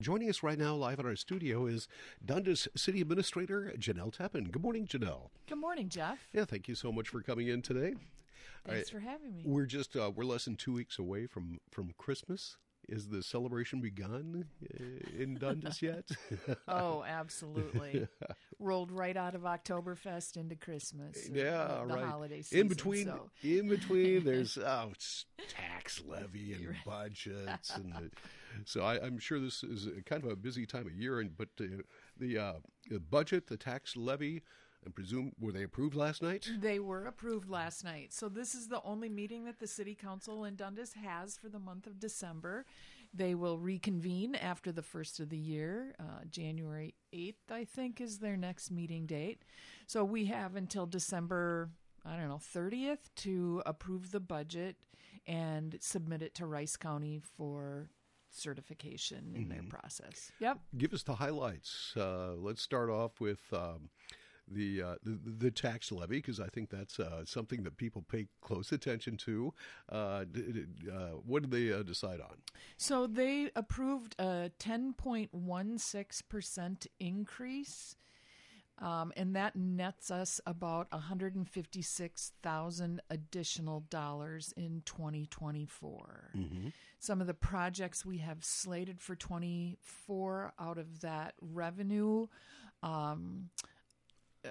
Joining us right now, live in our studio, is Dundas City Administrator Janelle Teppen. Good morning, Janelle. Good morning, Jeff. Yeah, thank you so much for coming in today. Thanks for having me. We're just uh, we're less than two weeks away from from Christmas. Is the celebration begun uh, in Dundas yet? oh, absolutely. Rolled right out of Oktoberfest into Christmas. Yeah, the, right. holiday season. In between, so. in between, there's oh, it's tax levy and budgets, and the, so I, am sure this is kind of a busy time of year. And but uh, the, uh, the budget, the tax levy. I presume were they approved last night? They were approved last night. So this is the only meeting that the City Council in Dundas has for the month of December. They will reconvene after the first of the year, uh, January eighth, I think, is their next meeting date. So we have until December I don't know, 30th to approve the budget and submit it to Rice County for certification in mm-hmm. their process. Yep. Give us the highlights. Uh, let's start off with um, the, uh, the, the tax levy because I think that's uh, something that people pay close attention to. Uh, uh what did they uh, decide on? So they approved a 10.16 percent increase. Um, and that nets us about 156,000 additional dollars in 2024. Mm-hmm. Some of the projects we have slated for 24 out of that revenue. Um,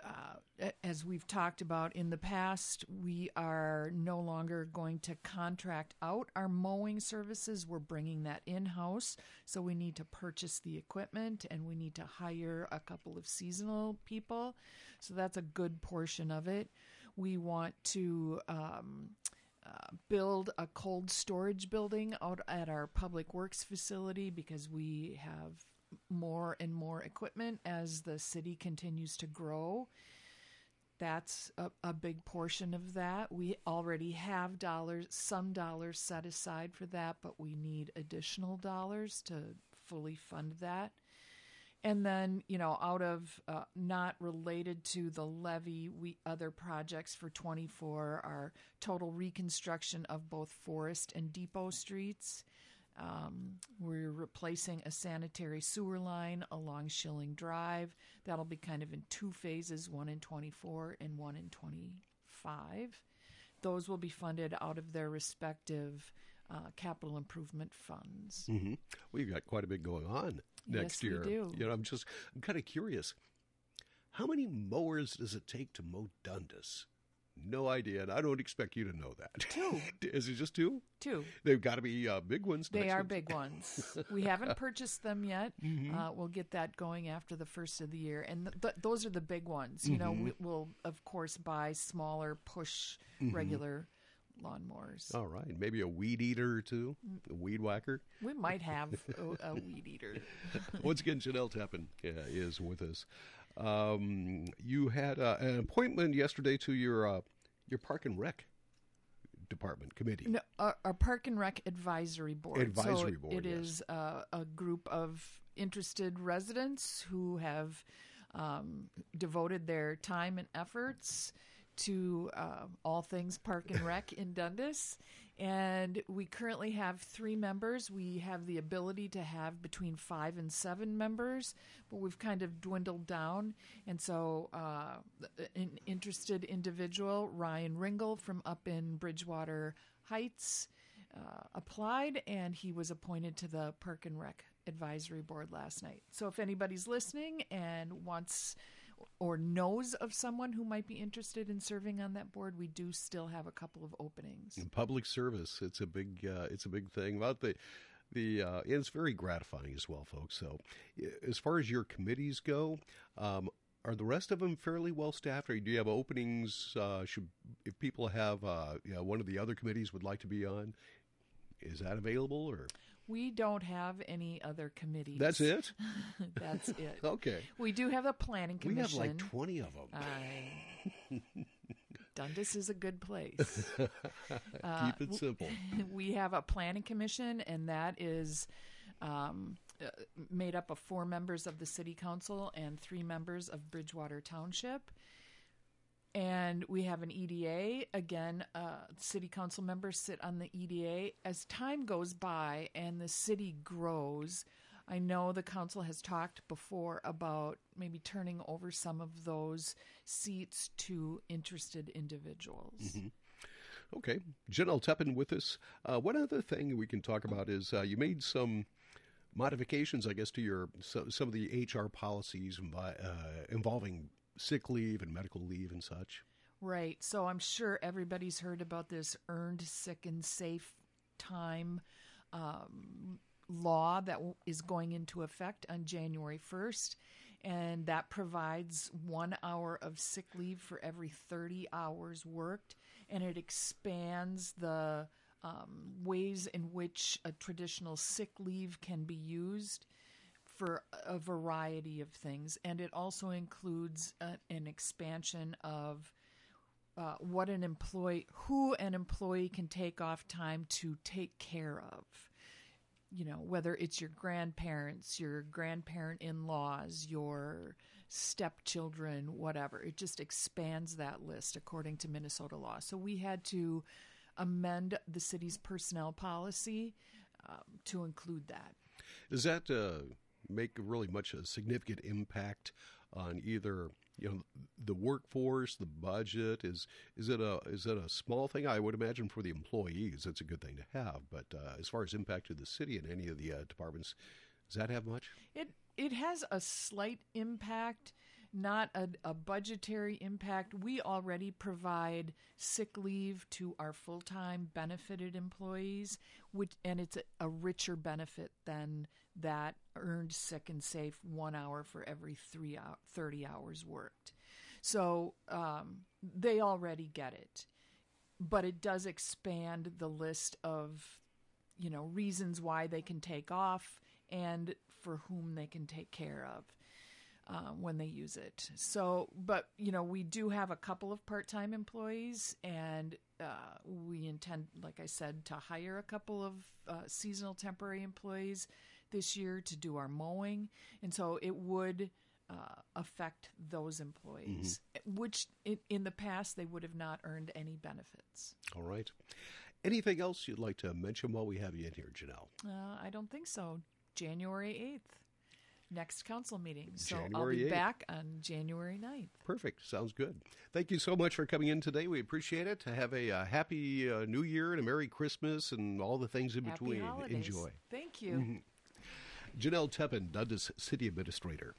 uh, as we've talked about in the past, we are no longer going to contract out our mowing services. We're bringing that in house. So we need to purchase the equipment and we need to hire a couple of seasonal people. So that's a good portion of it. We want to. Um, uh, build a cold storage building out at our public works facility because we have more and more equipment as the city continues to grow. That's a, a, big portion of that. We already have dollars, some dollars set aside for that, but we need additional dollars to fully fund that. And then, you know, out of uh, not related to the levy, we other projects for 24 are total reconstruction of both Forest and Depot streets. Um, we're replacing a sanitary sewer line along Schilling Drive. That'll be kind of in two phases one in 24 and one in 25. Those will be funded out of their respective uh, capital improvement funds. Mm-hmm. You've got quite a bit going on next yes, year. We do. You know, I'm just, I'm kind of curious. How many mowers does it take to mow Dundas? No idea, and I don't expect you to know that. Two. Is it just two? Two. They've got to be uh, big ones. They are ones. big ones. we haven't purchased them yet. Mm-hmm. Uh, we'll get that going after the first of the year, and th- th- those are the big ones. You mm-hmm. know, we, will of course buy smaller push mm-hmm. regular lawnmowers. All right, maybe a weed eater or two, a weed whacker. We might have a, a weed eater. Once again, Janelle Teppen uh, is with us. Um, you had uh, an appointment yesterday to your uh, your park and rec department committee. No, our, our, park and rec advisory board. Advisory so board. It yes. is uh, a group of interested residents who have um, devoted their time and efforts to uh, all things Park and Rec in Dundas. And we currently have three members. We have the ability to have between five and seven members, but we've kind of dwindled down. And so, uh, an interested individual, Ryan Ringel from up in Bridgewater Heights, uh, applied and he was appointed to the Park and Rec advisory board last night. So if anybody's listening and wants or knows of someone who might be interested in serving on that board, we do still have a couple of openings. In public service, it's a big uh, it's a big thing about the the uh, it's very gratifying as well, folks. So as far as your committees go. Um, are the rest of them fairly well staffed, or do you have openings? Uh, should if people have uh, you know, one of the other committees would like to be on, is that available or we don't have any other committees. That's it? That's it. Okay. We do have a planning commission we have like 20 of them uh, dundas is a good place. Uh, keep it simple. We have a planning commission and that is um, uh, made up of four members of the city council and three members of bridgewater township and we have an EDA. Again, uh, city council members sit on the EDA. As time goes by and the city grows, I know the council has talked before about maybe turning over some of those seats to interested individuals. Okay. Janelle Teppen with us. Uh, one other thing we can talk about is uh, you made some modifications, I guess, to your so, some of the HR policies uh, involving sick leave and medical leave and such. Right. So I'm sure everybody's heard about this earned sick and safe time um, law that is going into effect on January 1st. And that provides one hour of sick leave for every 30 hours worked. And it expands the um, ways in which a traditional sick leave can be used for a variety of things. And it also includes a, an expansion of uh, what an employee, who an employee can take off time to take care of. You know, whether it's your grandparents, your grandparent in laws, your stepchildren, whatever. It just expands that list according to Minnesota law. So we had to amend the city's personnel policy um, to include that. Does that uh, make really much a significant impact on either you know the workforce, the budget? Is is it a is it a small thing? I would imagine for the employees, it's a good thing to have. But uh, as far as impact to the city and any of the uh, departments, does that have much? It it has a slight impact, not a, a budgetary impact. We already provide sick leave to our full time benefited employees, which and it's a, a richer benefit than that earned sick and safe one hour for every three hour, 30 hours worked. So um, they already get it, but it does expand the list of you know reasons why they can take off and for whom they can take care of uh, when they use it. So, but you know, we do have a couple of part-time employees, and uh, we intend, like I said, to hire a couple of uh, seasonal temporary employees this year to do our mowing, and so it would. Uh, affect those employees, which in, in the past they would have not earned any benefits. All right. Anything else you'd like to mention while we have you in here, Janelle? Uh, I don't think so. January 8th, next council meeting. So I'll be 8th. back on January 9th. Perfect. Sounds good. Thank you so much for coming in today. We appreciate it. Have a uh, happy uh, New Year and a Merry Christmas and all the things in Happy between. holidays. Enjoy. Thank you. Janelle Teppen, Dundas City Administrator.